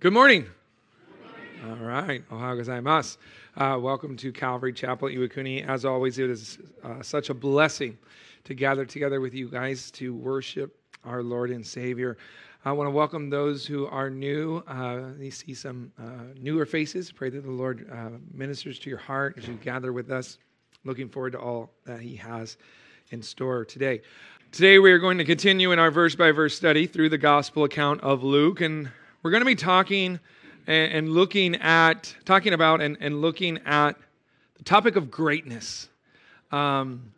Good morning. All right. Oha gozaimasu. Uh, welcome to Calvary Chapel Iwakuni. As always, it is uh, such a blessing to gather together with you guys to worship our Lord and Savior. I want to welcome those who are new. Uh, you see some uh, newer faces. Pray that the Lord uh, ministers to your heart as you gather with us. Looking forward to all that He has in store today. Today, we are going to continue in our verse by verse study through the gospel account of Luke, and we're going to be talking and, looking at, talking about and, and looking at the topic of greatness. Um,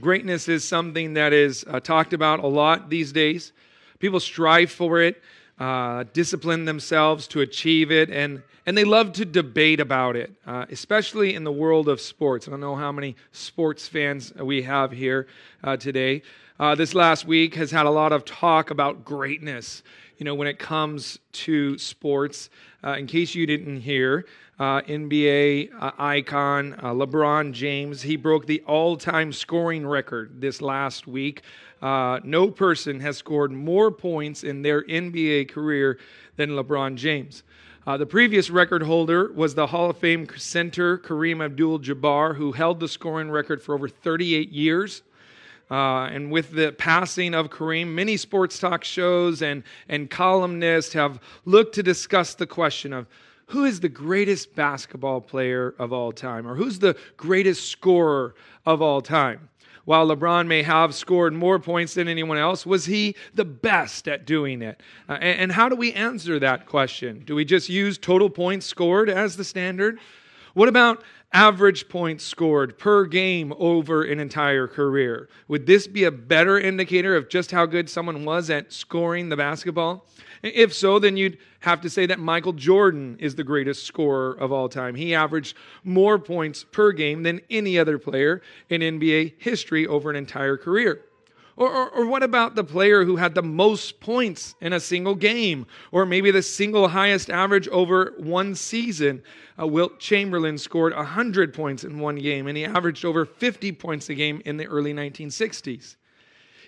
greatness is something that is uh, talked about a lot these days. People strive for it, uh, discipline themselves to achieve it, and, and they love to debate about it, uh, especially in the world of sports. I don't know how many sports fans we have here uh, today. Uh, this last week has had a lot of talk about greatness you know, when it comes to sports. Uh, in case you didn't hear, uh, NBA uh, icon uh, LeBron James, he broke the all time scoring record this last week. Uh, no person has scored more points in their NBA career than LeBron James. Uh, the previous record holder was the Hall of Fame center Kareem Abdul Jabbar, who held the scoring record for over 38 years. Uh, and with the passing of Kareem, many sports talk shows and, and columnists have looked to discuss the question of who is the greatest basketball player of all time or who's the greatest scorer of all time. While LeBron may have scored more points than anyone else, was he the best at doing it? Uh, and, and how do we answer that question? Do we just use total points scored as the standard? What about average points scored per game over an entire career. Would this be a better indicator of just how good someone was at scoring the basketball? If so, then you'd have to say that Michael Jordan is the greatest scorer of all time. He averaged more points per game than any other player in NBA history over an entire career. Or, or, or, what about the player who had the most points in a single game? Or maybe the single highest average over one season? Uh, Wilt Chamberlain scored 100 points in one game, and he averaged over 50 points a game in the early 1960s.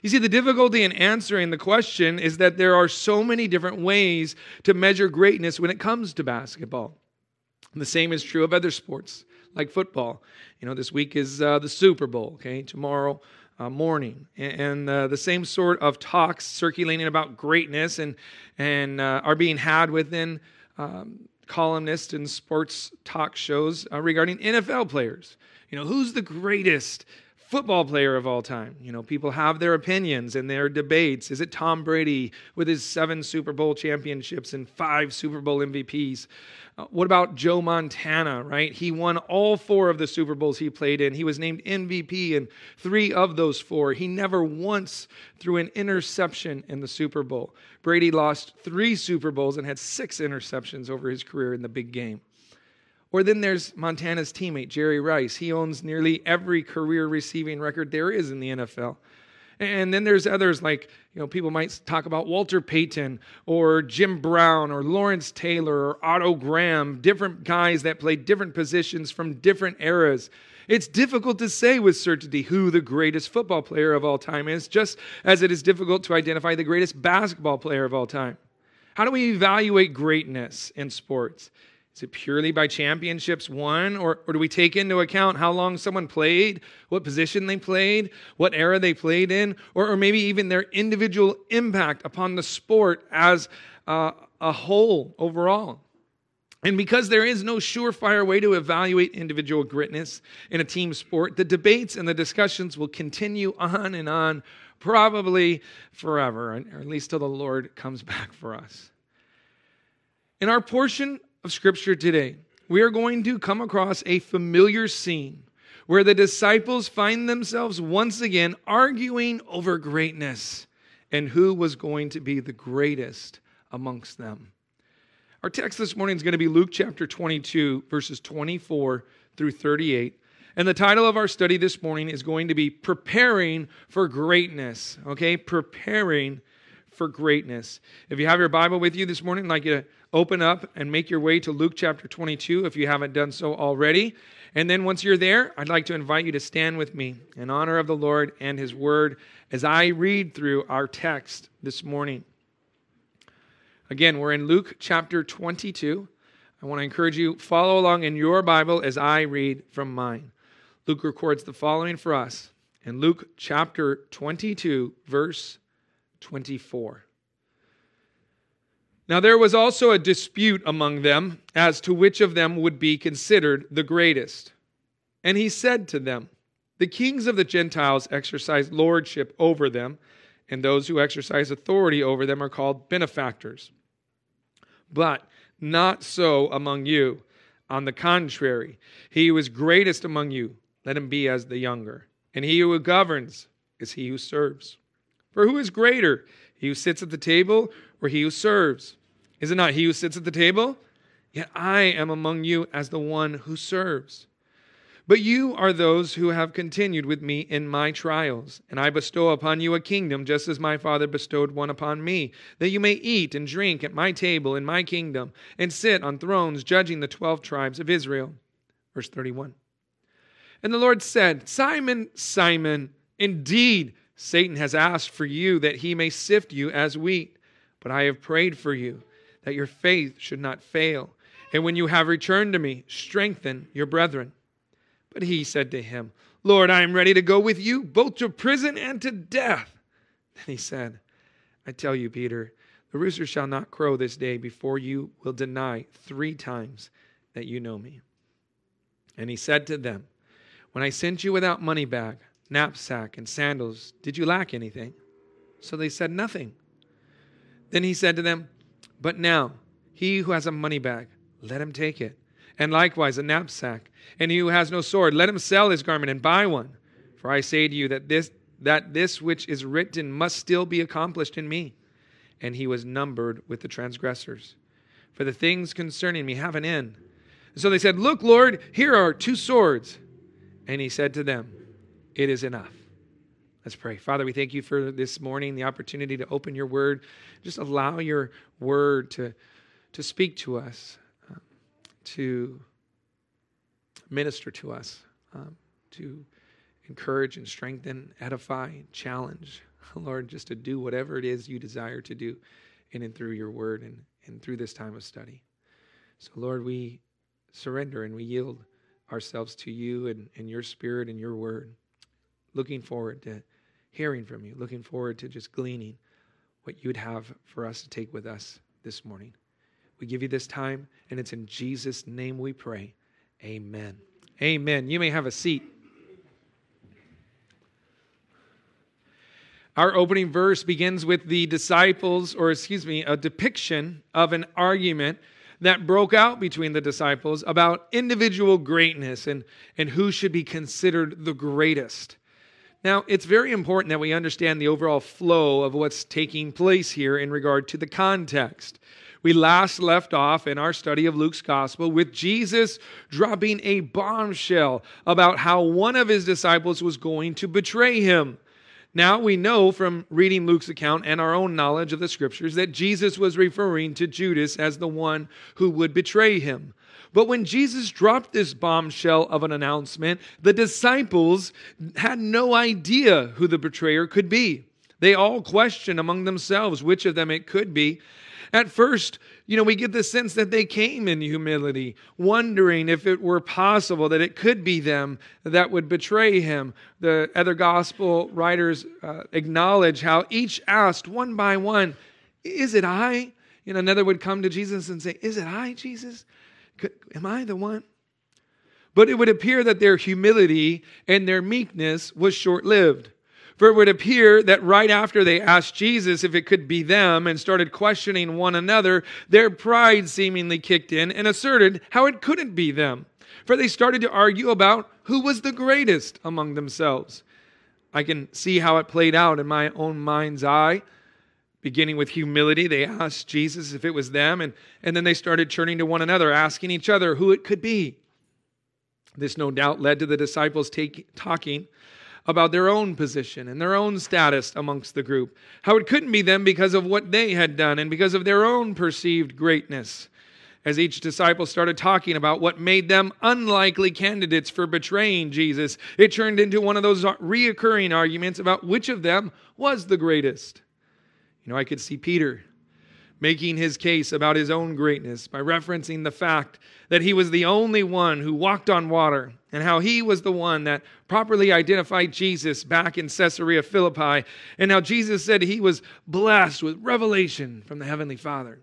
You see, the difficulty in answering the question is that there are so many different ways to measure greatness when it comes to basketball. And the same is true of other sports, like football. You know, this week is uh, the Super Bowl, okay? Tomorrow, uh, morning. And uh, the same sort of talks circulating about greatness and, and uh, are being had within um, columnists and sports talk shows uh, regarding NFL players. You know, who's the greatest football player of all time. You know, people have their opinions and their debates. Is it Tom Brady with his seven Super Bowl championships and five Super Bowl MVPs? Uh, what about Joe Montana, right? He won all four of the Super Bowls he played in. He was named MVP in three of those four. He never once threw an interception in the Super Bowl. Brady lost three Super Bowls and had six interceptions over his career in the big game. Or then there's Montana's teammate, Jerry Rice. He owns nearly every career receiving record there is in the NFL. And then there's others like, you know, people might talk about Walter Payton or Jim Brown or Lawrence Taylor or Otto Graham, different guys that played different positions from different eras. It's difficult to say with certainty who the greatest football player of all time is, just as it is difficult to identify the greatest basketball player of all time. How do we evaluate greatness in sports? Is it purely by championships won, or, or do we take into account how long someone played, what position they played, what era they played in, or, or maybe even their individual impact upon the sport as uh, a whole overall? And because there is no surefire way to evaluate individual greatness in a team sport, the debates and the discussions will continue on and on, probably forever, or at least till the Lord comes back for us. In our portion of Scripture today, we are going to come across a familiar scene where the disciples find themselves once again arguing over greatness and who was going to be the greatest amongst them. Our text this morning is going to be Luke chapter 22, verses 24 through 38. And the title of our study this morning is going to be Preparing for Greatness. Okay? Preparing for Greatness. If you have your Bible with you this morning, I'd like you to open up and make your way to Luke chapter 22 if you haven't done so already. And then once you're there, I'd like to invite you to stand with me in honor of the Lord and His Word as I read through our text this morning. Again, we're in Luke chapter 22. I want to encourage you follow along in your Bible as I read from mine. Luke records the following for us in Luke chapter 22 verse 24. Now there was also a dispute among them as to which of them would be considered the greatest. And he said to them, The kings of the Gentiles exercise lordship over them, and those who exercise authority over them are called benefactors. But not so among you. On the contrary, he who is greatest among you, let him be as the younger. And he who governs is he who serves. For who is greater, he who sits at the table or he who serves? Is it not he who sits at the table? Yet I am among you as the one who serves. But you are those who have continued with me in my trials, and I bestow upon you a kingdom, just as my Father bestowed one upon me, that you may eat and drink at my table in my kingdom, and sit on thrones judging the twelve tribes of Israel. Verse 31. And the Lord said, Simon, Simon, indeed Satan has asked for you that he may sift you as wheat, but I have prayed for you that your faith should not fail. And when you have returned to me, strengthen your brethren. But he said to him, Lord, I am ready to go with you, both to prison and to death. Then he said, I tell you, Peter, the rooster shall not crow this day before you will deny three times that you know me. And he said to them, When I sent you without money bag, knapsack, and sandals, did you lack anything? So they said, Nothing. Then he said to them, But now, he who has a money bag, let him take it and likewise a knapsack. And he who has no sword, let him sell his garment and buy one. For I say to you that this that this which is written must still be accomplished in me. And he was numbered with the transgressors. For the things concerning me have an end. So they said, Look, Lord, here are two swords. And he said to them, It is enough. Let's pray. Father, we thank you for this morning, the opportunity to open your word. Just allow your word to, to speak to us to minister to us, um, to encourage and strengthen, edify, challenge, Lord, just to do whatever it is you desire to do in and through your word and, and through this time of study. So, Lord, we surrender and we yield ourselves to you and, and your spirit and your word, looking forward to hearing from you, looking forward to just gleaning what you'd have for us to take with us this morning. We give you this time, and it's in Jesus' name we pray. Amen. Amen. You may have a seat. Our opening verse begins with the disciples, or excuse me, a depiction of an argument that broke out between the disciples about individual greatness and, and who should be considered the greatest. Now, it's very important that we understand the overall flow of what's taking place here in regard to the context. We last left off in our study of Luke's gospel with Jesus dropping a bombshell about how one of his disciples was going to betray him. Now we know from reading Luke's account and our own knowledge of the scriptures that Jesus was referring to Judas as the one who would betray him. But when Jesus dropped this bombshell of an announcement, the disciples had no idea who the betrayer could be. They all questioned among themselves which of them it could be. At first, you know, we get the sense that they came in humility, wondering if it were possible that it could be them that would betray him. The other gospel writers uh, acknowledge how each asked one by one, Is it I? You know, another would come to Jesus and say, Is it I, Jesus? Am I the one? But it would appear that their humility and their meekness was short lived. For it would appear that right after they asked Jesus if it could be them and started questioning one another, their pride seemingly kicked in and asserted how it couldn't be them. For they started to argue about who was the greatest among themselves. I can see how it played out in my own mind's eye. Beginning with humility, they asked Jesus if it was them, and, and then they started turning to one another, asking each other who it could be. This no doubt led to the disciples take, talking about their own position and their own status amongst the group, how it couldn't be them because of what they had done and because of their own perceived greatness. As each disciple started talking about what made them unlikely candidates for betraying Jesus, it turned into one of those reoccurring arguments about which of them was the greatest. You know, I could see Peter making his case about his own greatness by referencing the fact that he was the only one who walked on water and how he was the one that properly identified Jesus back in Caesarea Philippi, and how Jesus said he was blessed with revelation from the Heavenly Father.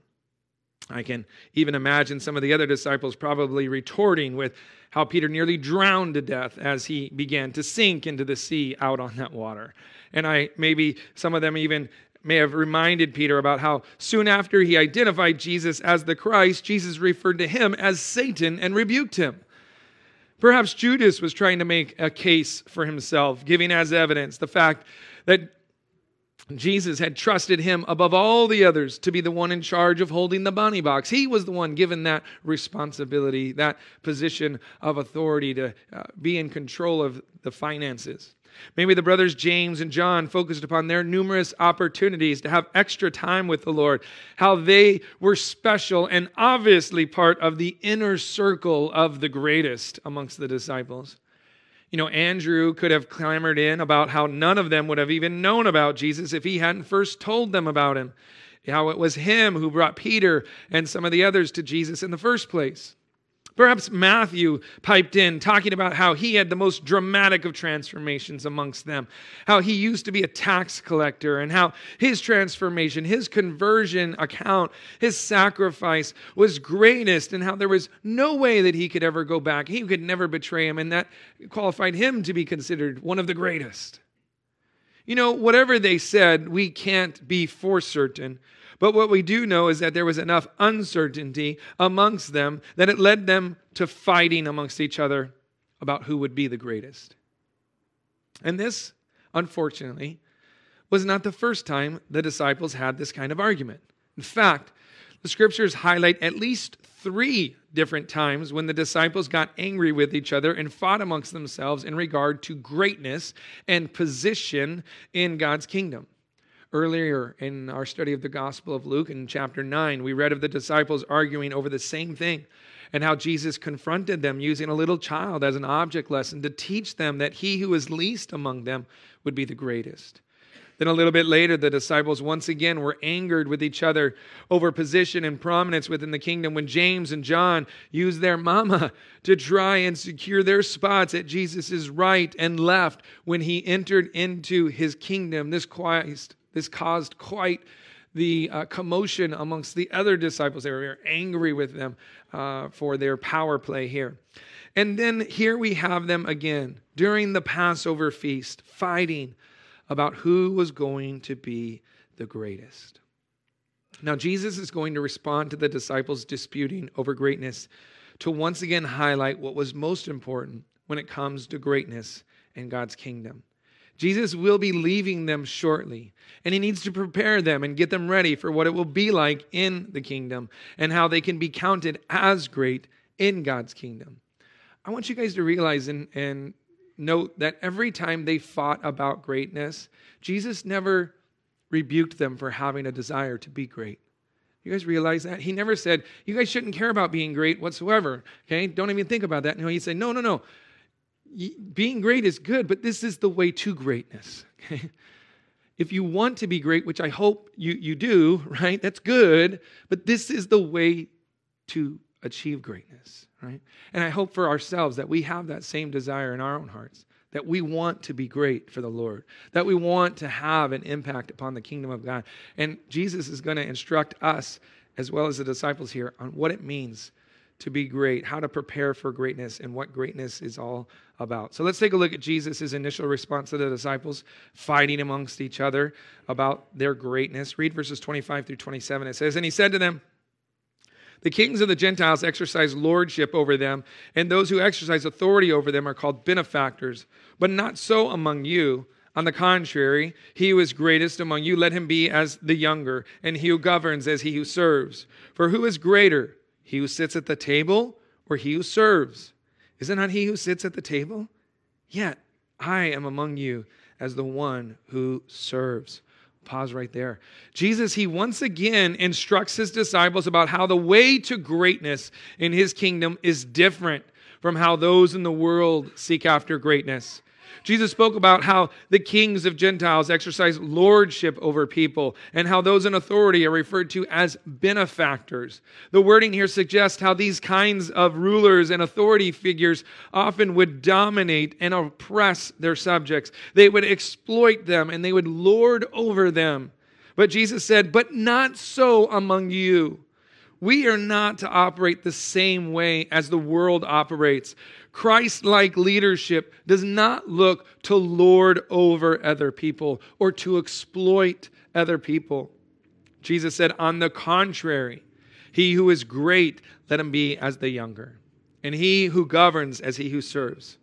I can even imagine some of the other disciples probably retorting with how Peter nearly drowned to death as he began to sink into the sea out on that water. And I maybe some of them even may have reminded Peter about how soon after he identified Jesus as the Christ, Jesus referred to him as Satan and rebuked him. Perhaps Judas was trying to make a case for himself, giving as evidence the fact that Jesus had trusted him above all the others to be the one in charge of holding the money box. He was the one given that responsibility, that position of authority to uh, be in control of the finances. Maybe the brothers James and John focused upon their numerous opportunities to have extra time with the Lord, how they were special and obviously part of the inner circle of the greatest amongst the disciples. You know, Andrew could have clamored in about how none of them would have even known about Jesus if he hadn't first told them about him. How it was him who brought Peter and some of the others to Jesus in the first place. Perhaps Matthew piped in, talking about how he had the most dramatic of transformations amongst them, how he used to be a tax collector, and how his transformation, his conversion account, his sacrifice was greatest, and how there was no way that he could ever go back. He could never betray him, and that qualified him to be considered one of the greatest. You know, whatever they said, we can't be for certain. But what we do know is that there was enough uncertainty amongst them that it led them to fighting amongst each other about who would be the greatest. And this, unfortunately, was not the first time the disciples had this kind of argument. In fact, the scriptures highlight at least three different times when the disciples got angry with each other and fought amongst themselves in regard to greatness and position in God's kingdom. Earlier in our study of the Gospel of Luke in chapter 9, we read of the disciples arguing over the same thing and how Jesus confronted them using a little child as an object lesson to teach them that he who is least among them would be the greatest. Then a little bit later, the disciples once again were angered with each other over position and prominence within the kingdom when James and John used their mama to try and secure their spots at Jesus' right and left when he entered into his kingdom. This Christ this caused quite the uh, commotion amongst the other disciples. They were angry with them uh, for their power play here. And then here we have them again during the Passover feast, fighting about who was going to be the greatest. Now, Jesus is going to respond to the disciples disputing over greatness to once again highlight what was most important when it comes to greatness in God's kingdom. Jesus will be leaving them shortly, and he needs to prepare them and get them ready for what it will be like in the kingdom and how they can be counted as great in God's kingdom. I want you guys to realize and, and note that every time they fought about greatness, Jesus never rebuked them for having a desire to be great. You guys realize that? He never said, You guys shouldn't care about being great whatsoever. Okay? Don't even think about that. No, he said, No, no, no being great is good, but this is the way to greatness. Okay? If you want to be great, which I hope you, you do, right? That's good, but this is the way to achieve greatness, right? And I hope for ourselves that we have that same desire in our own hearts, that we want to be great for the Lord, that we want to have an impact upon the kingdom of God. And Jesus is going to instruct us, as well as the disciples here, on what it means to be great, how to prepare for greatness, and what greatness is all about. So let's take a look at Jesus' initial response to the disciples fighting amongst each other about their greatness. Read verses 25 through 27. It says, And he said to them, the kings of the Gentiles exercise lordship over them, and those who exercise authority over them are called benefactors. But not so among you. On the contrary, he who is greatest among you, let him be as the younger, and he who governs as he who serves. For who is greater? He who sits at the table or he who serves? Is it not he who sits at the table? Yet I am among you as the one who serves. Pause right there. Jesus, he once again instructs his disciples about how the way to greatness in his kingdom is different from how those in the world seek after greatness. Jesus spoke about how the kings of Gentiles exercise lordship over people and how those in authority are referred to as benefactors. The wording here suggests how these kinds of rulers and authority figures often would dominate and oppress their subjects. They would exploit them and they would lord over them. But Jesus said, But not so among you. We are not to operate the same way as the world operates. Christ like leadership does not look to lord over other people or to exploit other people. Jesus said, On the contrary, he who is great, let him be as the younger, and he who governs as he who serves.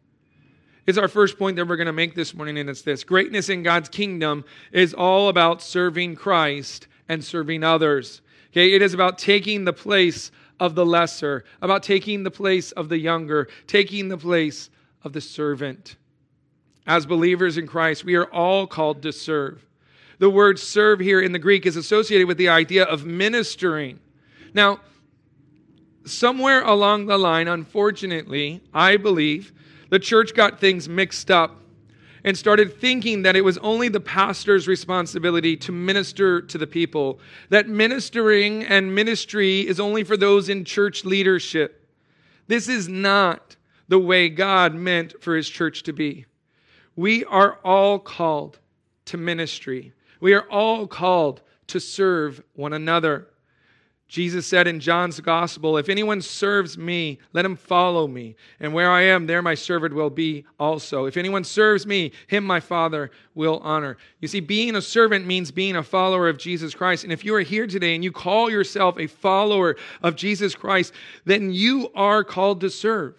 It's our first point that we're going to make this morning, and it's this greatness in God's kingdom is all about serving Christ and serving others. Okay, it is about taking the place of the lesser, about taking the place of the younger, taking the place of the servant. As believers in Christ, we are all called to serve. The word serve here in the Greek is associated with the idea of ministering. Now, somewhere along the line, unfortunately, I believe the church got things mixed up and started thinking that it was only the pastor's responsibility to minister to the people, that ministering and ministry is only for those in church leadership. This is not the way God meant for his church to be. We are all called to ministry. We are all called to serve one another. Jesus said in John's gospel, If anyone serves me, let him follow me. And where I am, there my servant will be also. If anyone serves me, him my Father will honor. You see, being a servant means being a follower of Jesus Christ. And if you are here today and you call yourself a follower of Jesus Christ, then you are called to serve.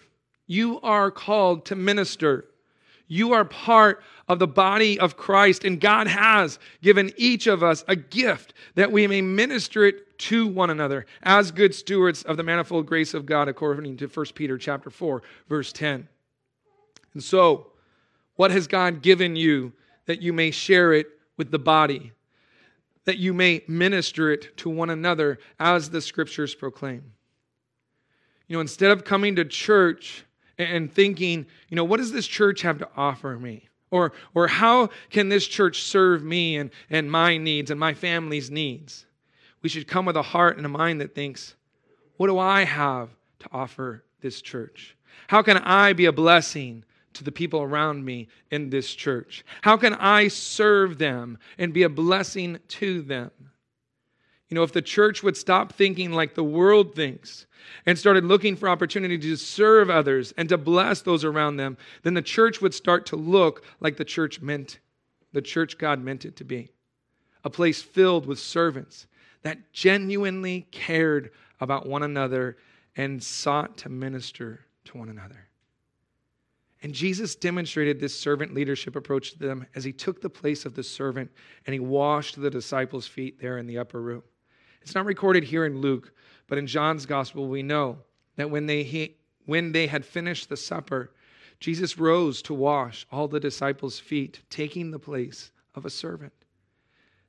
You are called to minister. You are part of the body of Christ, and God has given each of us a gift that we may minister it to one another as good stewards of the manifold grace of God, according to 1 Peter chapter 4, verse 10. And so, what has God given you that you may share it with the body, that you may minister it to one another as the scriptures proclaim? You know, instead of coming to church and thinking, you know, what does this church have to offer me? Or, or how can this church serve me and, and my needs and my family's needs? We should come with a heart and a mind that thinks, what do I have to offer this church? How can I be a blessing to the people around me in this church? How can I serve them and be a blessing to them? You know, if the church would stop thinking like the world thinks and started looking for opportunity to serve others and to bless those around them, then the church would start to look like the church meant, the church God meant it to be. A place filled with servants that genuinely cared about one another and sought to minister to one another. And Jesus demonstrated this servant leadership approach to them as he took the place of the servant and he washed the disciples' feet there in the upper room. It's not recorded here in Luke, but in John's gospel, we know that when they, he, when they had finished the supper, Jesus rose to wash all the disciples' feet, taking the place of a servant.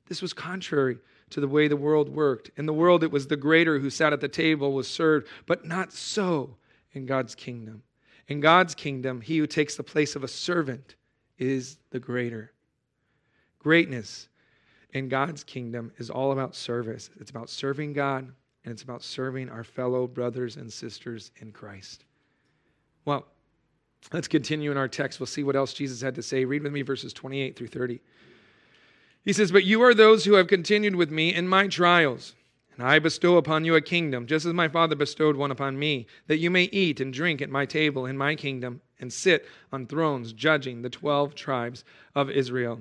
This was contrary to the way the world worked. In the world, it was the greater who sat at the table was served, but not so in God's kingdom. In God's kingdom, he who takes the place of a servant is the greater. Greatness in God's kingdom is all about service. It's about serving God and it's about serving our fellow brothers and sisters in Christ. Well, let's continue in our text. We'll see what else Jesus had to say. Read with me verses 28 through 30. He says, But you are those who have continued with me in my trials. And I bestow upon you a kingdom, just as my Father bestowed one upon me, that you may eat and drink at my table in my kingdom and sit on thrones judging the twelve tribes of Israel.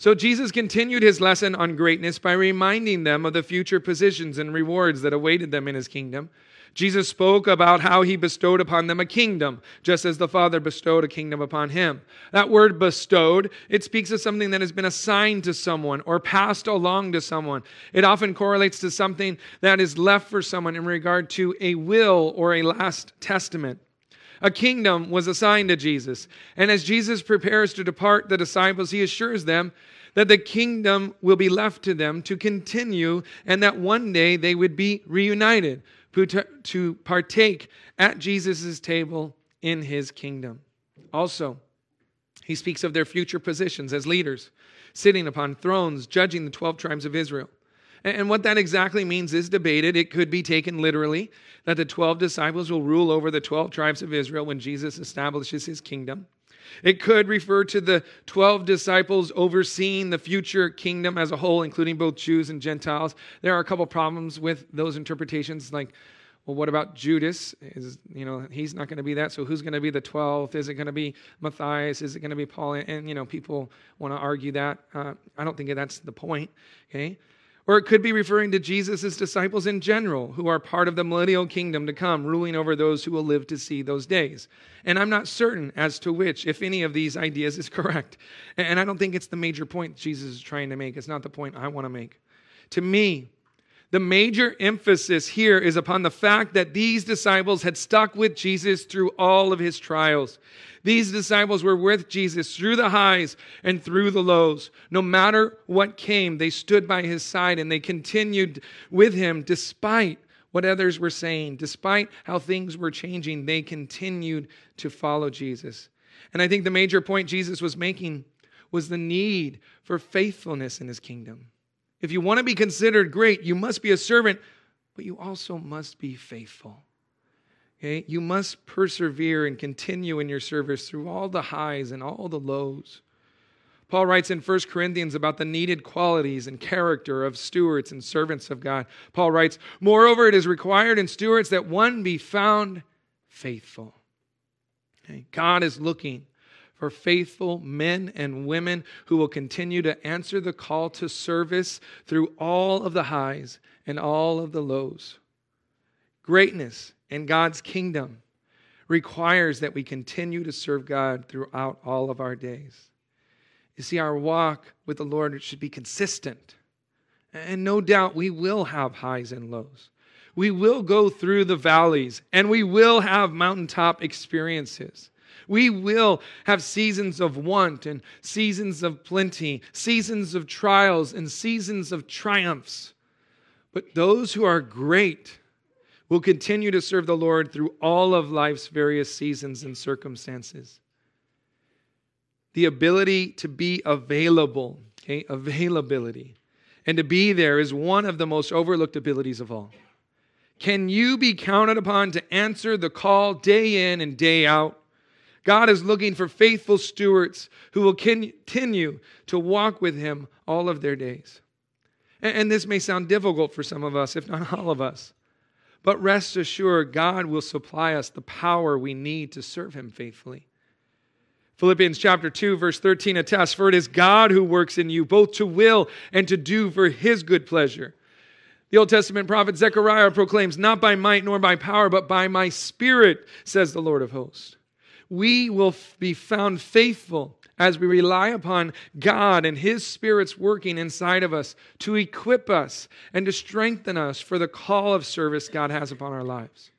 So Jesus continued his lesson on greatness by reminding them of the future positions and rewards that awaited them in his kingdom. Jesus spoke about how he bestowed upon them a kingdom, just as the Father bestowed a kingdom upon him. That word bestowed, it speaks of something that has been assigned to someone or passed along to someone. It often correlates to something that is left for someone in regard to a will or a last testament. A kingdom was assigned to Jesus. And as Jesus prepares to depart the disciples, he assures them that the kingdom will be left to them to continue and that one day they would be reunited to partake at Jesus' table in his kingdom. Also, He speaks of their future positions as leaders, sitting upon thrones, judging the 12 tribes of Israel. And what that exactly means is debated. It could be taken literally that the 12 disciples will rule over the 12 tribes of Israel when Jesus establishes his kingdom. It could refer to the 12 disciples overseeing the future kingdom as a whole, including both Jews and Gentiles. There are a couple problems with those interpretations, like, well, what about Judas? Is you know he's not going to be that. So who's going to be the 12th? Is it going to be Matthias? Is it going to be Paul? And you know people want to argue that. Uh, I don't think that's the point. Okay, or it could be referring to Jesus' disciples in general, who are part of the millennial kingdom to come, ruling over those who will live to see those days. And I'm not certain as to which, if any of these ideas, is correct. And I don't think it's the major point Jesus is trying to make. It's not the point I want to make. To me, the major emphasis here is upon the fact that these disciples had stuck with Jesus through all of his trials. These disciples were with Jesus through the highs and through the lows. No matter what came, they stood by his side and they continued with him despite what others were saying, despite how things were changing. They continued to follow Jesus. And I think the major point Jesus was making was the need for faithfulness in his kingdom. If you want to be considered great, you must be a servant, but you also must be faithful. Okay? You must persevere and continue in your service through all the highs and all the lows. Paul writes in 1 Corinthians about the needed qualities and character of stewards and servants of God. Paul writes, Moreover, it is required in stewards that one be found faithful. Okay? God is looking for faithful men and women who will continue to answer the call to service through all of the highs and all of the lows. Greatness in God's kingdom requires that we continue to serve God throughout all of our days. You see, our walk with the Lord should be consistent. And no doubt we will have highs and lows. We will go through the valleys and we will have mountaintop experiences. We will have seasons of want and seasons of plenty, seasons of trials and seasons of triumphs. But those who are great will continue to serve the Lord through all of life's various seasons and circumstances. The ability to be available, okay, availability, and to be there is one of the most overlooked abilities of all. Can you be counted upon to answer the call day in and day out? God is looking for faithful stewards who will continue to walk with Him all of their days. And this may sound difficult for some of us, if not all of us. But rest assured, God will supply us the power we need to serve Him faithfully. Philippians chapter 2, verse 13 attests For it is God who works in you, both to will and to do for His good pleasure. The Old Testament prophet Zechariah proclaims, Not by might nor by power, but by my spirit, says the Lord of hosts. We will be found faithful as we rely upon God and His Spirit's working inside of us to equip us and to strengthen us for the call of service God has upon our lives.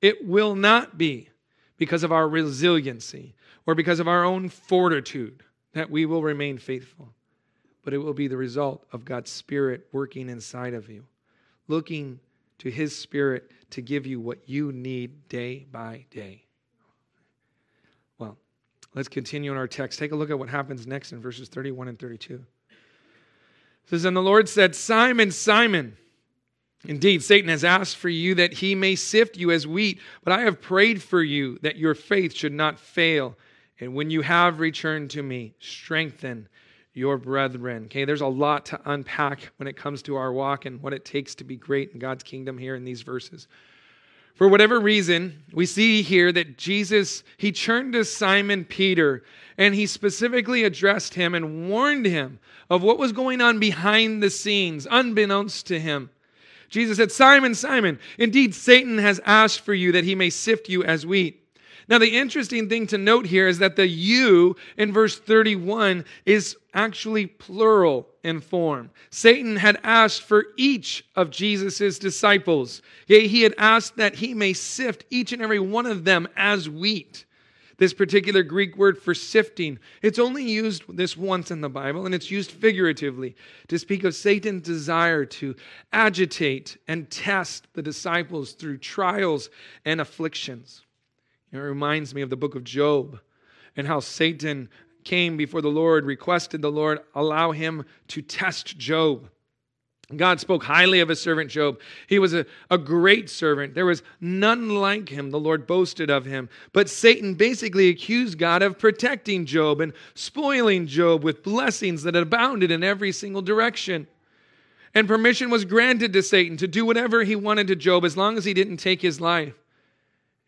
It will not be because of our resiliency or because of our own fortitude that we will remain faithful, but it will be the result of God's Spirit working inside of you, looking to His Spirit to give you what you need day by day. Let's continue in our text. Take a look at what happens next in verses 31 and 32. It says, And the Lord said, Simon, Simon, indeed, Satan has asked for you that he may sift you as wheat, but I have prayed for you that your faith should not fail. And when you have returned to me, strengthen your brethren. Okay, there's a lot to unpack when it comes to our walk and what it takes to be great in God's kingdom here in these verses. For whatever reason, we see here that Jesus, he turned to Simon Peter and he specifically addressed him and warned him of what was going on behind the scenes, unbeknownst to him. Jesus said, Simon, Simon, indeed Satan has asked for you that he may sift you as wheat. Now, the interesting thing to note here is that the you in verse 31 is actually plural form. Satan had asked for each of Jesus' disciples. Yea, He had asked that he may sift each and every one of them as wheat. This particular Greek word for sifting, it's only used this once in the Bible, and it's used figuratively to speak of Satan's desire to agitate and test the disciples through trials and afflictions. It reminds me of the book of Job and how Satan came before the Lord, requested the Lord allow him to test Job. God spoke highly of his servant Job. He was a, a great servant. There was none like him. The Lord boasted of him. But Satan basically accused God of protecting Job and spoiling Job with blessings that abounded in every single direction. And permission was granted to Satan to do whatever he wanted to Job as long as he didn't take his life.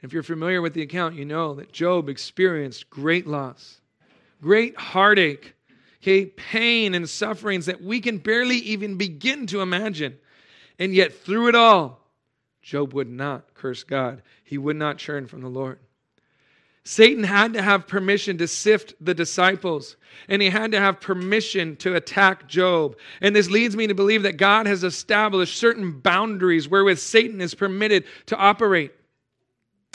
If you're familiar with the account, you know that Job experienced great loss, great heartache okay, pain and sufferings that we can barely even begin to imagine. And yet, through it all, Job would not curse God, he would not turn from the Lord. Satan had to have permission to sift the disciples, and he had to have permission to attack Job. And this leads me to believe that God has established certain boundaries wherewith Satan is permitted to operate.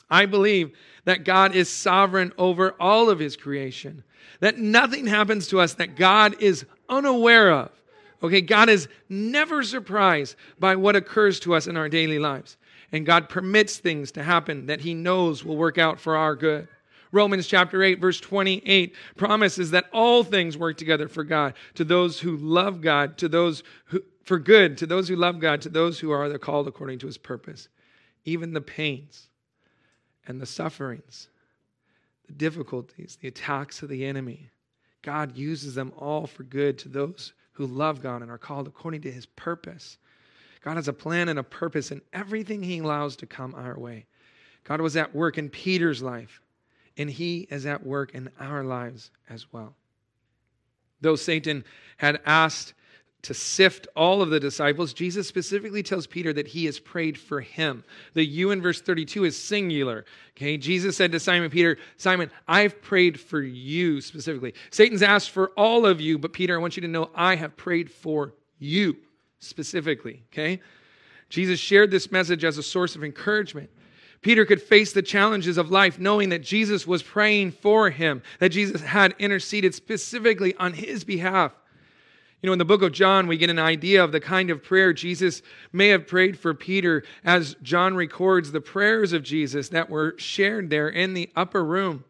I believe that God is sovereign over all of his creation that nothing happens to us that God is unaware of. Okay, God is never surprised by what occurs to us in our daily lives. And God permits things to happen that He knows will work out for our good. Romans chapter 8, verse 28 promises that all things work together for God, to those who love God, to those who, for good, to those who love God, to those who are called according to His purpose. Even the pains and the sufferings the difficulties, the attacks of the enemy. God uses them all for good to those who love God and are called according to his purpose. God has a plan and a purpose in everything he allows to come our way. God was at work in Peter's life, and he is at work in our lives as well. Though Satan had asked to sift all of the disciples, Jesus specifically tells Peter that he has prayed for him. The you in verse 32 is singular. Okay, Jesus said to Simon Peter, Simon, I've prayed for you specifically. Satan's asked for all of you, but Peter, I want you to know I have prayed for you specifically. Okay? Jesus shared this message as a source of encouragement. Peter could face the challenges of life knowing that Jesus was praying for him, that Jesus had interceded specifically on his behalf. You know, in the book of John, we get an idea of the kind of prayer Jesus may have prayed for Peter as John records the prayers of Jesus that were shared there in the upper room.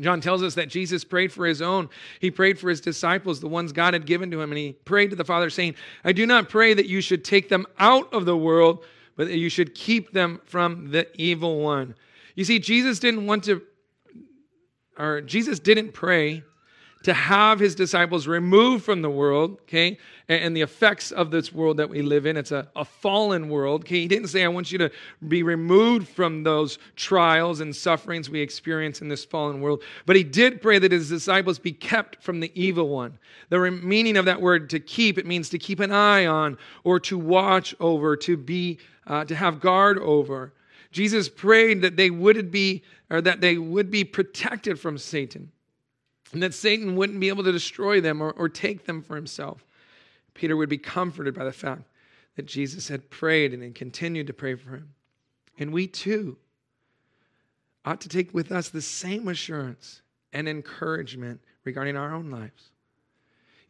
John tells us that Jesus prayed for his own. He prayed for his disciples, the ones God had given to him, and he prayed to the Father, saying, I do not pray that you should take them out of the world, but that you should keep them from the evil one. You see, Jesus didn't want to, or Jesus didn't pray to have his disciples removed from the world, okay, and, the effects of this world that we live in. It's a, a fallen world, okay. He didn't say, I want you to be removed from those trials and sufferings we experience in this fallen world, but he did pray that his disciples be kept from the evil one. The meaning of that word to keep, it means to keep an eye on or to watch over, to be, uh, to have guard over. Jesus prayed that they would be, or that they would be protected from Satan and that Satan wouldn't be able to destroy them or, or take them for himself. Peter would be comforted by the fact that Jesus had prayed and had continued to pray for him. And we too ought to take with us the same assurance and encouragement regarding our own lives.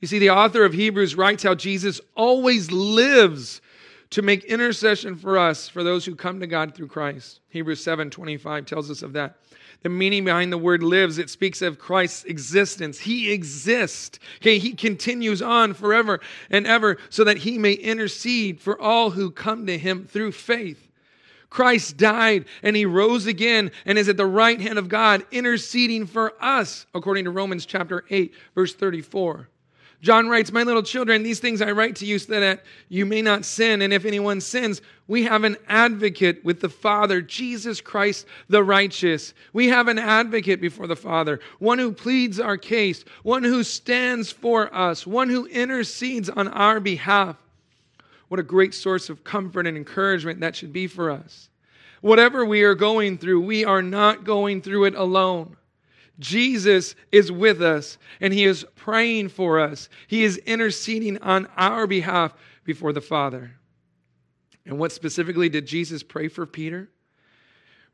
You see, the author of Hebrews writes how Jesus always lives to make intercession for us, for those who come to God through Christ. Hebrews 7 25 tells us of that. The meaning behind the word lives, it speaks of Christ's existence. He exists. Okay, he continues on forever and ever so that he may intercede for all who come to him through faith. Christ died and he rose again and is at the right hand of God interceding for us, according to Romans chapter 8, verse 34. John writes, My little children, these things I write to you so that you may not sin. And if anyone sins, we have an advocate with the Father, Jesus Christ the righteous. We have an advocate before the Father, one who pleads our case, one who stands for us, one who intercedes on our behalf. What a great source of comfort and encouragement that should be for us. Whatever we are going through, we are not going through it alone. Jesus is with us and he is praying for us. He is interceding on our behalf before the Father. And what specifically did Jesus pray for Peter?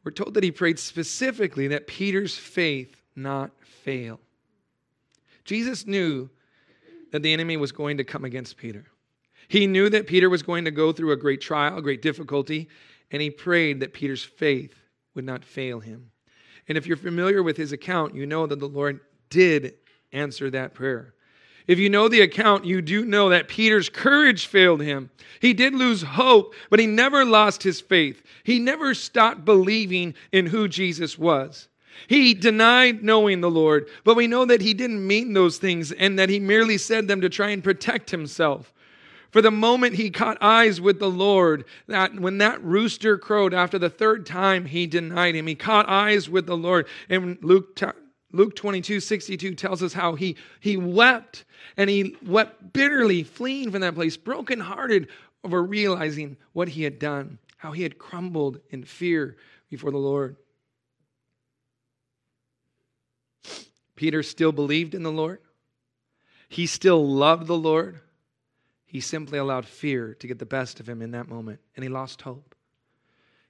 We're told that he prayed specifically that Peter's faith not fail. Jesus knew that the enemy was going to come against Peter. He knew that Peter was going to go through a great trial, great difficulty, and he prayed that Peter's faith would not fail him. And if you're familiar with his account, you know that the Lord did answer that prayer. If you know the account, you do know that Peter's courage failed him. He did lose hope, but he never lost his faith. He never stopped believing in who Jesus was. He denied knowing the Lord, but we know that he didn't mean those things and that he merely said them to try and protect himself. For the moment he caught eyes with the Lord, that when that rooster crowed after the third time he denied him, he caught eyes with the Lord. And Luke, Luke 22, 62 tells us how he, he wept and he wept bitterly, fleeing from that place, brokenhearted over realizing what he had done, how he had crumbled in fear before the Lord. Peter still believed in the Lord. He still loved the Lord. He simply allowed fear to get the best of him in that moment, and he lost hope.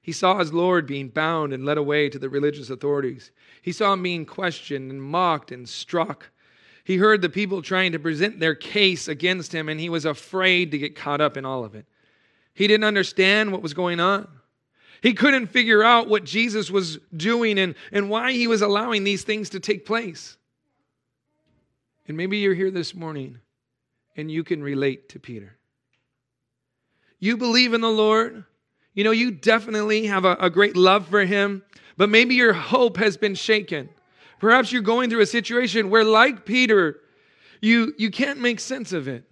He saw his Lord being bound and led away to the religious authorities. He saw him being questioned and mocked and struck. He heard the people trying to present their case against him, and he was afraid to get caught up in all of it. He didn't understand what was going on. He couldn't figure out what Jesus was doing and, and why he was allowing these things to take place. And maybe you're here this morning and you can relate to Peter. You believe in the Lord. You know, you definitely have a, a, great love for Him, but maybe your hope has been shaken. Perhaps you're going through a situation where, like Peter, you, you can't make sense of it.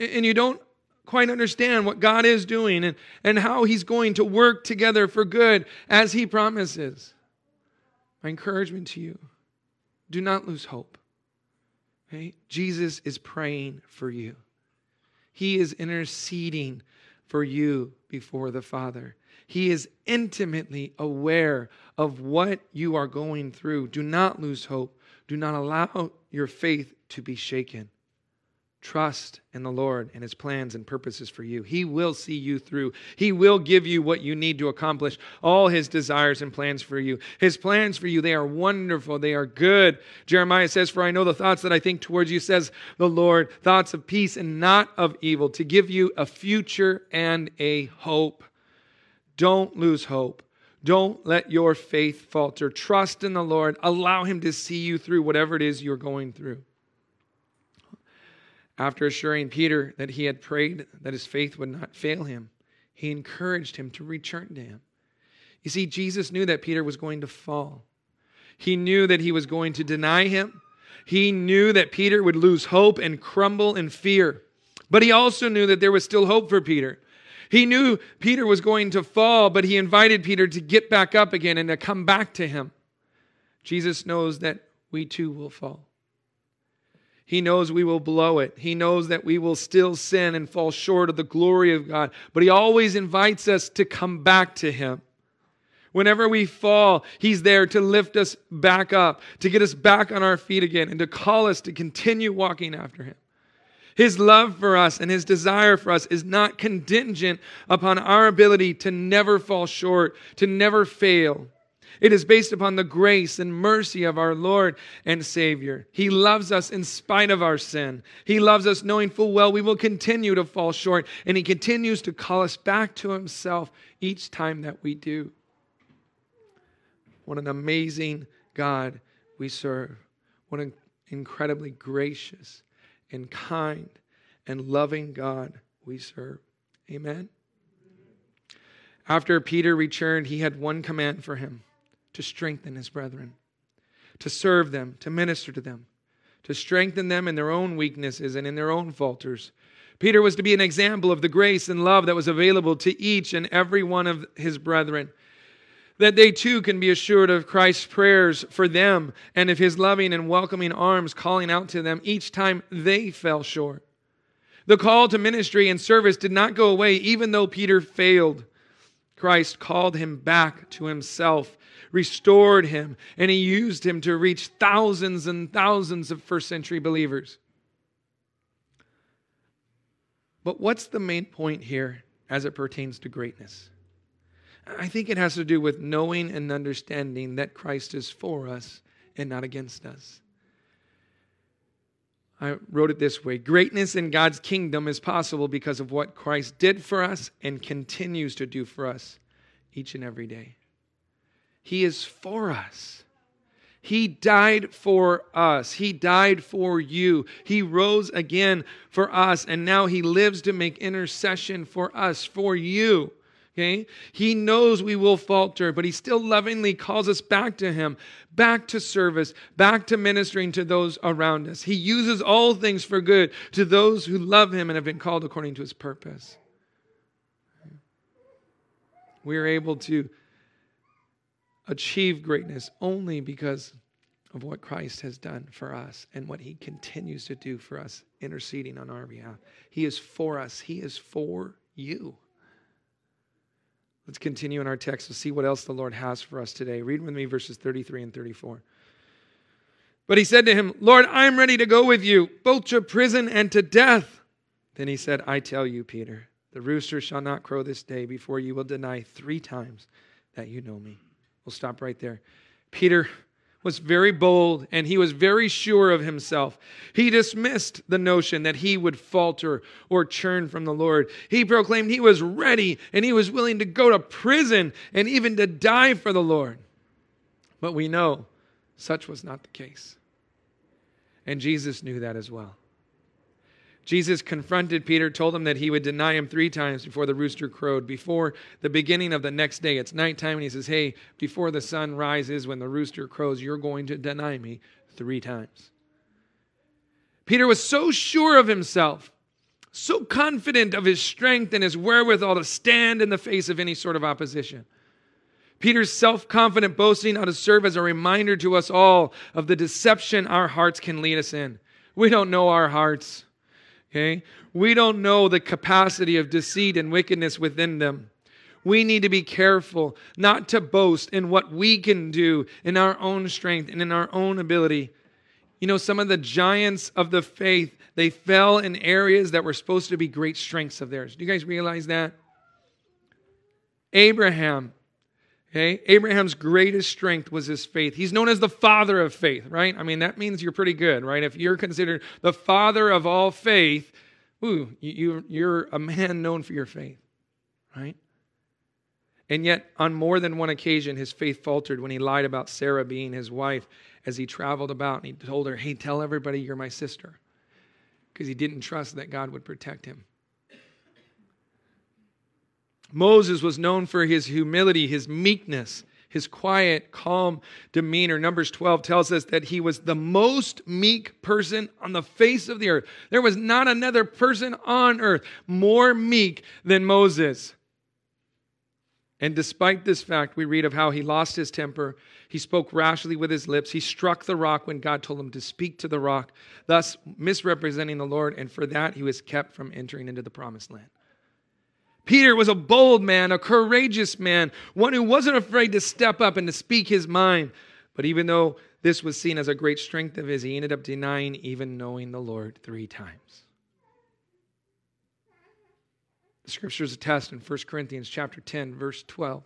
And you don't quite understand what God is doing and, and how He's going to work together for good as He promises. My encouragement to you do not lose hope. Okay? Jesus is praying for you. He is interceding for you before the Father. He is intimately aware of what you are going through. Do not lose hope. Do not allow your faith to be shaken. Trust in the Lord and His plans and purposes for you. He will see you through. He will give you what you need to accomplish all His desires and plans for you. His plans for you, they are wonderful. They are good. Jeremiah says, For I know the thoughts that I think towards you, says the Lord, thoughts of peace and not of evil, to give you a future and a hope. Don't lose hope. Don't let your faith falter. Trust in the Lord. Allow Him to see you through whatever it is you're going through. After assuring Peter that he had prayed that his faith would not fail him, he encouraged him to return to him. You see, Jesus knew that Peter was going to fall. He knew that he was going to deny him. He knew that Peter would lose hope and crumble in fear. But he also knew that there was still hope for Peter. He knew Peter was going to fall, but he invited Peter to get back up again and to come back to him. Jesus knows that we too will fall. He knows we will blow it. He knows that we will still sin and fall short of the glory of God. But He always invites us to come back to Him. Whenever we fall, He's there to lift us back up, to get us back on our feet again, and to call us to continue walking after Him. His love for us and His desire for us is not contingent upon our ability to never fall short, to never fail. It is based upon the grace and mercy of our Lord and Savior. He loves us in spite of our sin. He loves us knowing full well we will continue to fall short, and He continues to call us back to Himself each time that we do. What an amazing God we serve. What an incredibly gracious and kind and loving God we serve. Amen. After Peter returned, he had one command for him to strengthen his brethren, to serve them, to minister to them, to strengthen them in their own weaknesses and in their own falters. Peter was to be an example of the grace and love that was available to each and every one of his brethren. That they too can be assured of Christ's prayers for them and of his loving and welcoming arms calling out to them each time they fell short. The call to ministry and service did not go away even though Peter failed. Christ called him back to himself restored him, and he used him to reach thousands and thousands of first century believers. But what's the main point here as it pertains to greatness? I think it has to do with knowing and understanding that Christ is for us and not against us. I wrote it this way Greatness in God's kingdom is possible because of what Christ did for us and continues to do for us each and every day. He is for us. He died for us. He died for you. He rose again for us, and now He lives to make intercession for us, for you. Okay? He knows we will falter, but He still lovingly calls us back to Him, back to service, back to ministering to those around us. He uses all things for good to those who love Him and have been called according to His purpose. We are able to achieve greatness only because of what Christ has done for us and what he continues to do for us, interceding on our behalf. He is for us, he is for you. Let's continue in our text to see what else the Lord has for us today. Read with me verses 33 and 34. But he said to him, Lord, I am ready to go with you, both to prison and to death. Then he said, I tell you, Peter, the rooster shall not crow this day before you will deny three times that you know me. We'll stop right there. Peter was very bold and he was very sure of himself. He dismissed the notion that he would falter or churn from the Lord. He proclaimed he was ready and he was willing to go to prison and even to die for the Lord. But we know such was not the case. And Jesus knew that as well. Jesus confronted Peter, told him that he would deny him three times before the rooster crowed, before the beginning of the next day. It's nighttime, and he says, Hey, before the sun rises, when the rooster crows, you're going to deny me three times. Peter was so sure of himself, so confident of his strength and his wherewithal to stand in the face of any sort of opposition. Peter's self confident boasting ought to serve as a reminder to us all of the deception our hearts can lead us in. We don't know our hearts. Okay? We don't know the capacity of deceit and wickedness within them. We need to be careful not to boast in what we can do in our own strength and in our own ability. You know, some of the giants of the faith, they fell in areas that were supposed to be great strengths of theirs. Do you guys realize that? Abraham, Okay? Abraham's greatest strength was his faith. He's known as the father of faith, right? I mean, that means you're pretty good, right? If you're considered the father of all faith, ooh, you, you're a man known for your faith, right? And yet, on more than one occasion, his faith faltered when he lied about Sarah being his wife as he traveled about and he told her, Hey, tell everybody you're my sister. Because he didn't trust that God would protect him. Moses was known for his humility, his meekness, his quiet, calm demeanor. Numbers 12 tells us that he was the most meek person on the face of the earth. There was not another person on earth more meek than Moses. And despite this fact, we read of how he lost his temper. He spoke rashly with his lips. He struck the rock when God told him to speak to the rock, thus misrepresenting the Lord. And for that, he was kept from entering into the promised land. Peter was a bold man, a courageous man, one who wasn't afraid to step up and to speak his mind. But even though this was seen as a great strength of his, he ended up denying even knowing the Lord three times. The scriptures attest in 1 Corinthians chapter 10, verse 12.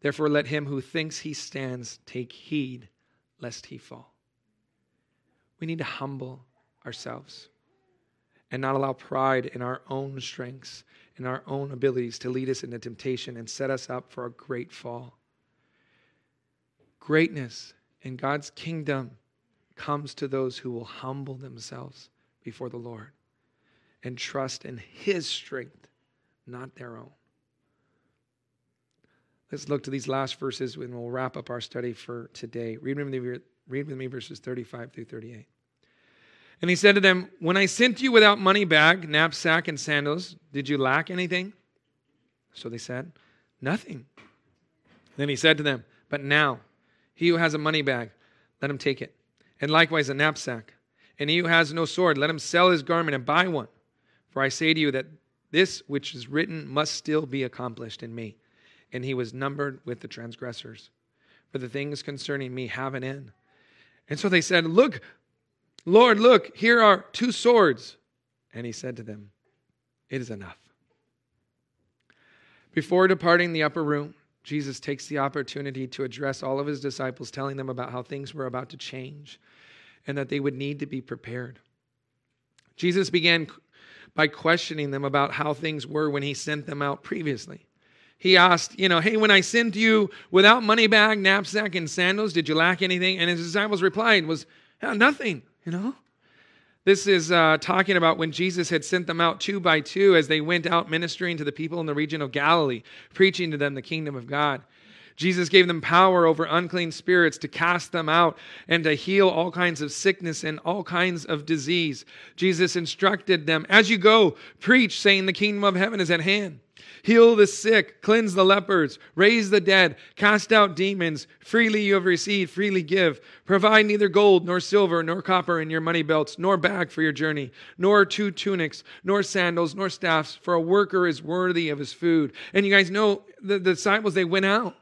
Therefore, let him who thinks he stands take heed lest he fall. We need to humble ourselves and not allow pride in our own strengths and our own abilities to lead us into temptation and set us up for a great fall. Greatness in God's kingdom comes to those who will humble themselves before the Lord and trust in His strength, not their own. Let's look to these last verses and we'll wrap up our study for today. Read with me, read with me verses 35 through 38. And he said to them, When I sent you without money bag, knapsack, and sandals, did you lack anything? So they said, Nothing. Then he said to them, But now, he who has a money bag, let him take it, and likewise a knapsack. And he who has no sword, let him sell his garment and buy one. For I say to you that this which is written must still be accomplished in me. And he was numbered with the transgressors. For the things concerning me have an end. And so they said, Look, Lord, look, here are two swords. And he said to them, It is enough. Before departing the upper room, Jesus takes the opportunity to address all of his disciples, telling them about how things were about to change and that they would need to be prepared. Jesus began by questioning them about how things were when he sent them out previously. he asked, you know, hey, when I sent you without money bag, knapsack, and sandals, did you lack anything? And his disciples replied, was, nothing, you know? This is uh, talking about when Jesus had sent them out two by two as they went out ministering to the people in the region of Galilee, preaching to them the kingdom of God. Jesus gave them power over unclean spirits to cast them out and to heal all kinds of sickness and all kinds of disease. Jesus instructed them, As you go, preach, saying, The kingdom of heaven is at hand. Heal the sick, cleanse the lepers, raise the dead, cast out demons. Freely you have received, freely give. Provide neither gold, nor silver, nor copper in your money belts, nor bag for your journey, nor two tunics, nor sandals, nor staffs, for a worker is worthy of his food. And you guys know the, the disciples, they went out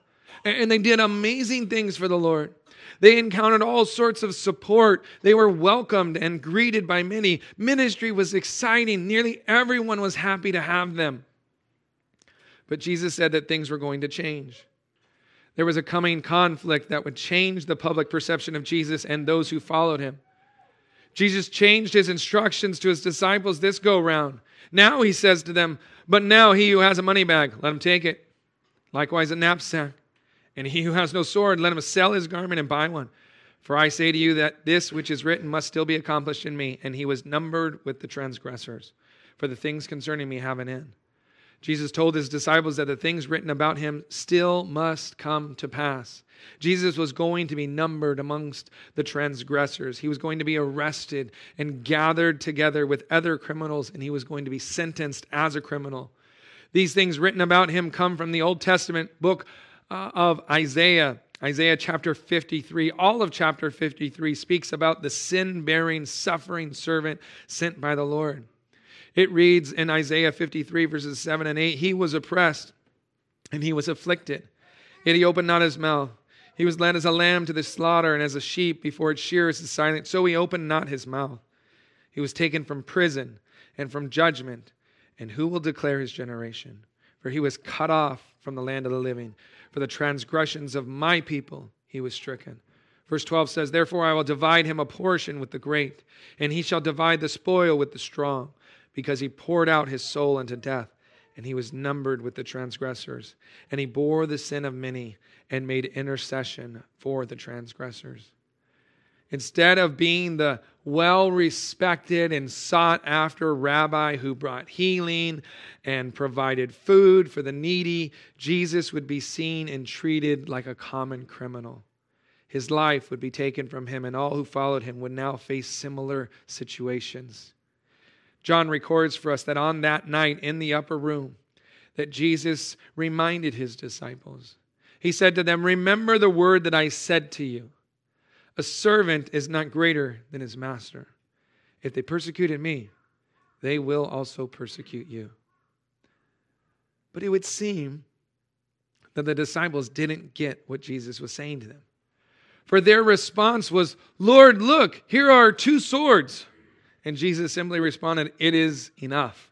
and they did amazing things for the Lord. They encountered all sorts of support. They were welcomed and greeted by many. Ministry was exciting. Nearly everyone was happy to have them. But Jesus said that things were going to change. There was a coming conflict that would change the public perception of Jesus and those who followed him. Jesus changed his instructions to his disciples this go round. Now he says to them, But now he who has a money bag, let him take it. Likewise, a knapsack. And he who has no sword, let him sell his garment and buy one. For I say to you that this which is written must still be accomplished in me. And he was numbered with the transgressors. For the things concerning me have an end. Jesus told his disciples that the things written about him still must come to pass. Jesus was going to be numbered amongst the transgressors. He was going to be arrested and gathered together with other criminals, and he was going to be sentenced as a criminal. These things written about him come from the Old Testament book uh, of Isaiah. Isaiah chapter 53, all of chapter 53 speaks about the sin bearing, suffering servant sent by the Lord. It reads in Isaiah 53, verses 7 and 8 He was oppressed and he was afflicted, yet he opened not his mouth. He was led as a lamb to the slaughter, and as a sheep before its shears is silent, so he opened not his mouth. He was taken from prison and from judgment, and who will declare his generation? For he was cut off from the land of the living. For the transgressions of my people he was stricken. Verse 12 says, Therefore I will divide him a portion with the great, and he shall divide the spoil with the strong, because he poured out his soul unto death, and he was numbered with the transgressors. And he bore the sin of many, and made intercession for the transgressors. Instead of being the well respected and sought after rabbi who brought healing and provided food for the needy, Jesus would be seen and treated like a common criminal. His life would be taken from him, and all who followed him would now face similar situations. John records for us that on that night in the upper room, that Jesus reminded his disciples. He said to them, Remember the word that I said to you. A servant is not greater than his master. If they persecuted me, they will also persecute you. But it would seem that the disciples didn't get what Jesus was saying to them. For their response was, Lord, look, here are two swords. And Jesus simply responded, It is enough.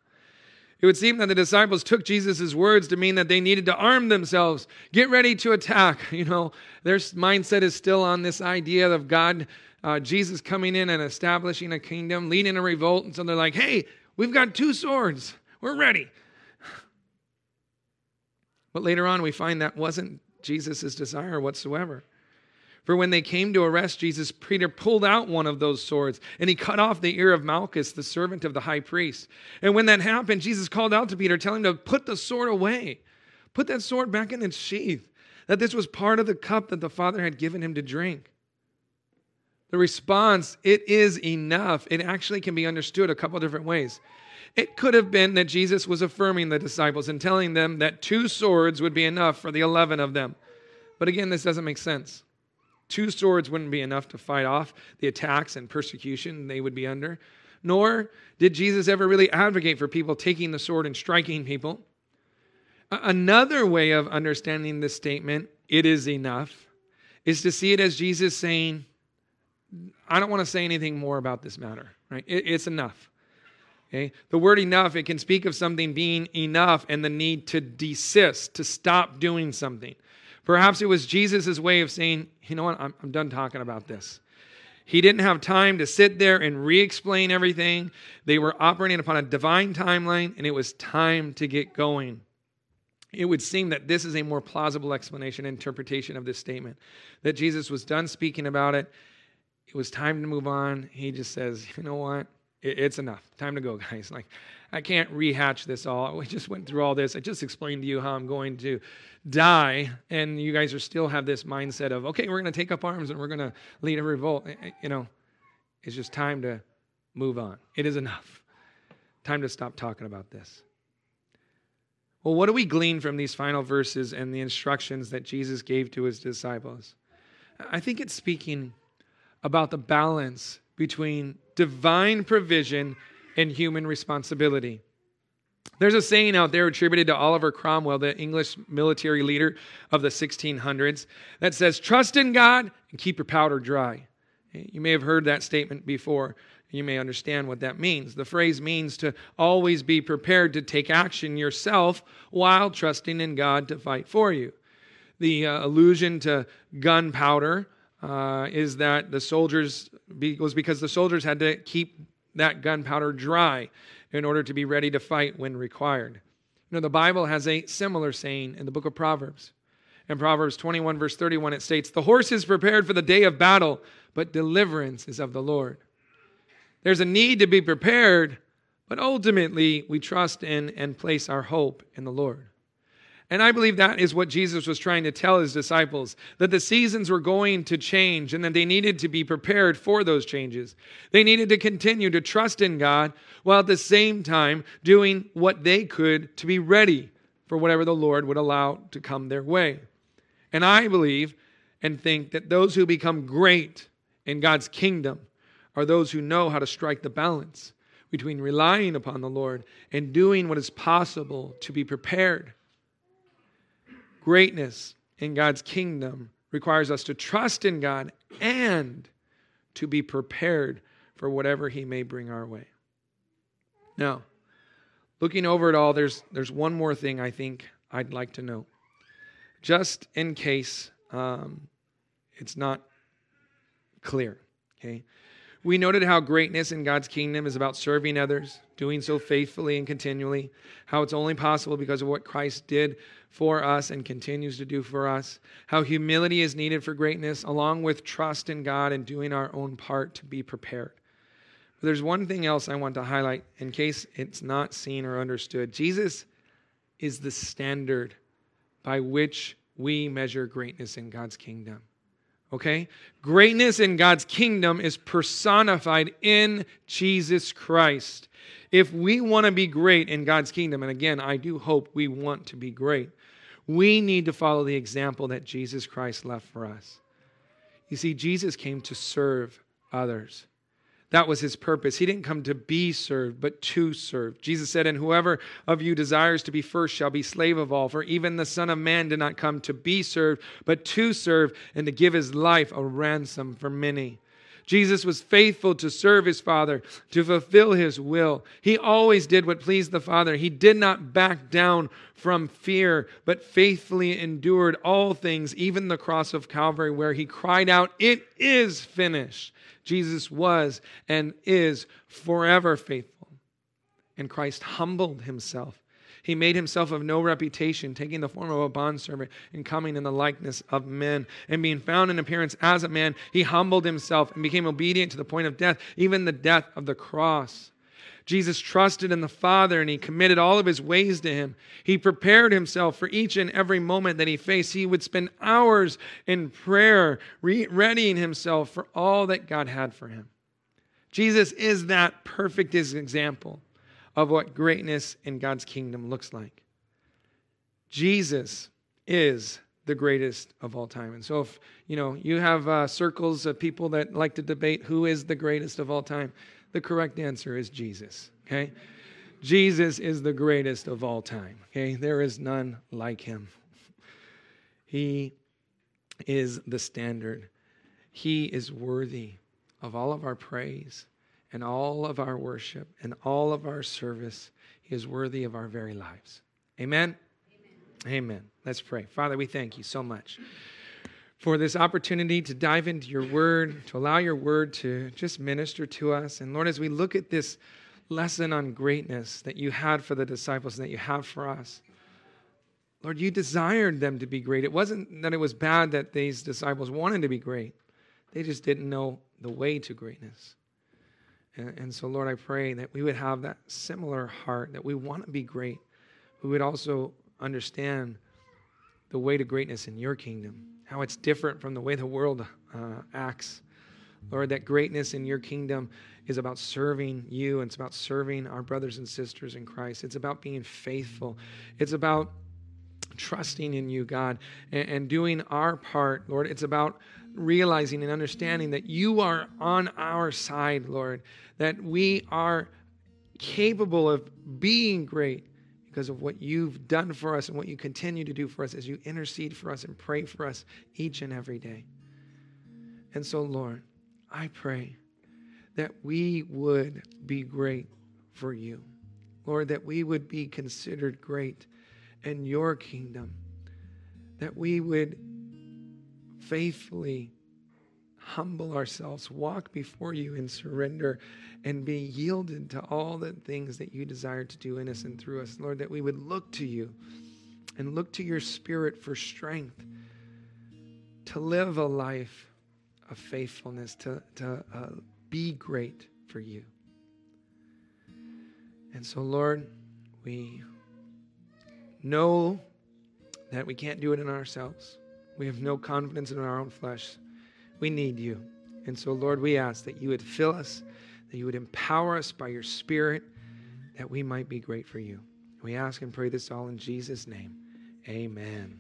It would seem that the disciples took Jesus' words to mean that they needed to arm themselves, get ready to attack. You know, their mindset is still on this idea of God, uh, Jesus coming in and establishing a kingdom, leading a revolt. And so they're like, hey, we've got two swords, we're ready. But later on, we find that wasn't Jesus' desire whatsoever. For when they came to arrest Jesus, Peter pulled out one of those swords and he cut off the ear of Malchus, the servant of the high priest. And when that happened, Jesus called out to Peter, telling him to put the sword away, put that sword back in its sheath, that this was part of the cup that the Father had given him to drink. The response, it is enough, it actually can be understood a couple different ways. It could have been that Jesus was affirming the disciples and telling them that two swords would be enough for the 11 of them. But again, this doesn't make sense. Two swords wouldn't be enough to fight off the attacks and persecution they would be under. Nor did Jesus ever really advocate for people taking the sword and striking people. Another way of understanding this statement, it is enough, is to see it as Jesus saying, I don't want to say anything more about this matter, right? it's enough. Okay? The word enough, it can speak of something being enough and the need to desist, to stop doing something. Perhaps it was Jesus' way of saying, you know what, I'm, I'm done talking about this. He didn't have time to sit there and re explain everything. They were operating upon a divine timeline, and it was time to get going. it would seem that this is a more plausible explanation interpretation of this statement. That jesus was done speaking about it. It was time to move on. He just says you know what? It's enough. Time to go guys. Like i can't rehatch this all. We just went through all this. I just explained to you how i'm going to die. And you guys are still have this mindset of okay we're going to take up arms and we're going to lead a revolt you know it's just time to move on. It is enough. Time to stop talking about this. Well, what do we glean from these final verses and the instructions that Jesus gave to his disciples? I think it's speaking about the balance between divine provision and human responsibility. There's a saying out there attributed to Oliver Cromwell, the English military leader of the 1600s, that says, Trust in God and keep your powder dry. You may have heard that statement before. You may understand what that means. The phrase means to always be prepared to take action yourself while trusting in God to fight for you. The uh, allusion to gunpowder uh, is that the soldiers be, was because the soldiers had to keep that gunpowder dry in order to be ready to fight when required. You know, the Bible has a similar saying in the book of Proverbs. In Proverbs 21, verse 31, it states, The horse is prepared for the day of battle, but deliverance is of the Lord. There's a need to be prepared, but ultimately we trust in and place our hope in the Lord. And I believe that is what Jesus was trying to tell his disciples that the seasons were going to change and that they needed to be prepared for those changes. They needed to continue to trust in God while at the same time doing what they could to be ready for whatever the Lord would allow to come their way. And I believe and think that those who become great in God's kingdom are those who know how to strike the balance between relying upon the Lord and doing what is possible to be prepared. Greatness in God's kingdom requires us to trust in God and to be prepared for whatever He may bring our way. Now, looking over it all, there's, there's one more thing I think I'd like to know. Just in case um, it's not clear, okay? We noted how greatness in God's kingdom is about serving others, doing so faithfully and continually, how it's only possible because of what Christ did for us and continues to do for us, how humility is needed for greatness, along with trust in God and doing our own part to be prepared. But there's one thing else I want to highlight in case it's not seen or understood. Jesus is the standard by which we measure greatness in God's kingdom. Okay? Greatness in God's kingdom is personified in Jesus Christ. If we want to be great in God's kingdom, and again, I do hope we want to be great, we need to follow the example that Jesus Christ left for us. You see, Jesus came to serve others. That was his purpose. He didn't come to be served, but to serve. Jesus said, And whoever of you desires to be first shall be slave of all. For even the Son of Man did not come to be served, but to serve and to give his life a ransom for many. Jesus was faithful to serve his Father, to fulfill his will. He always did what pleased the Father. He did not back down from fear, but faithfully endured all things, even the cross of Calvary, where he cried out, It is finished. Jesus was and is forever faithful. And Christ humbled himself. He made himself of no reputation, taking the form of a bondservant and coming in the likeness of men. And being found in appearance as a man, he humbled himself and became obedient to the point of death, even the death of the cross. Jesus trusted in the Father and he committed all of his ways to him. He prepared himself for each and every moment that he faced. He would spend hours in prayer, re- readying himself for all that God had for him. Jesus is that perfect example of what greatness in God's kingdom looks like. Jesus is the greatest of all time. And so if, you know, you have uh, circles of people that like to debate who is the greatest of all time, the correct answer is Jesus, okay? Jesus is the greatest of all time, okay? There is none like him. He is the standard. He is worthy of all of our praise and all of our worship and all of our service. He is worthy of our very lives. Amen? Amen. Amen. Let's pray. Father, we thank you so much for this opportunity to dive into your word, to allow your word to just minister to us. And Lord, as we look at this lesson on greatness that you had for the disciples and that you have for us, Lord, you desired them to be great. It wasn't that it was bad that these disciples wanted to be great, they just didn't know the way to greatness. And, and so, Lord, I pray that we would have that similar heart, that we want to be great. We would also understand the way to greatness in your kingdom, how it's different from the way the world uh, acts. Lord, that greatness in your kingdom is about serving you and it's about serving our brothers and sisters in Christ. It's about being faithful. It's about trusting in you, God, and, and doing our part, Lord. It's about realizing and understanding that you are on our side, Lord, that we are capable of being great because of what you've done for us and what you continue to do for us as you intercede for us and pray for us each and every day. And so, Lord, I pray that we would be great for you. Lord, that we would be considered great in your kingdom, that we would faithfully humble ourselves, walk before you in surrender, and be yielded to all the things that you desire to do in us and through us. Lord, that we would look to you and look to your spirit for strength to live a life of faithfulness, to, to uh, be great for you. And so, Lord, we know that we can't do it in ourselves. We have no confidence in our own flesh. We need you. And so, Lord, we ask that you would fill us, that you would empower us by your Spirit, that we might be great for you. We ask and pray this all in Jesus' name. Amen.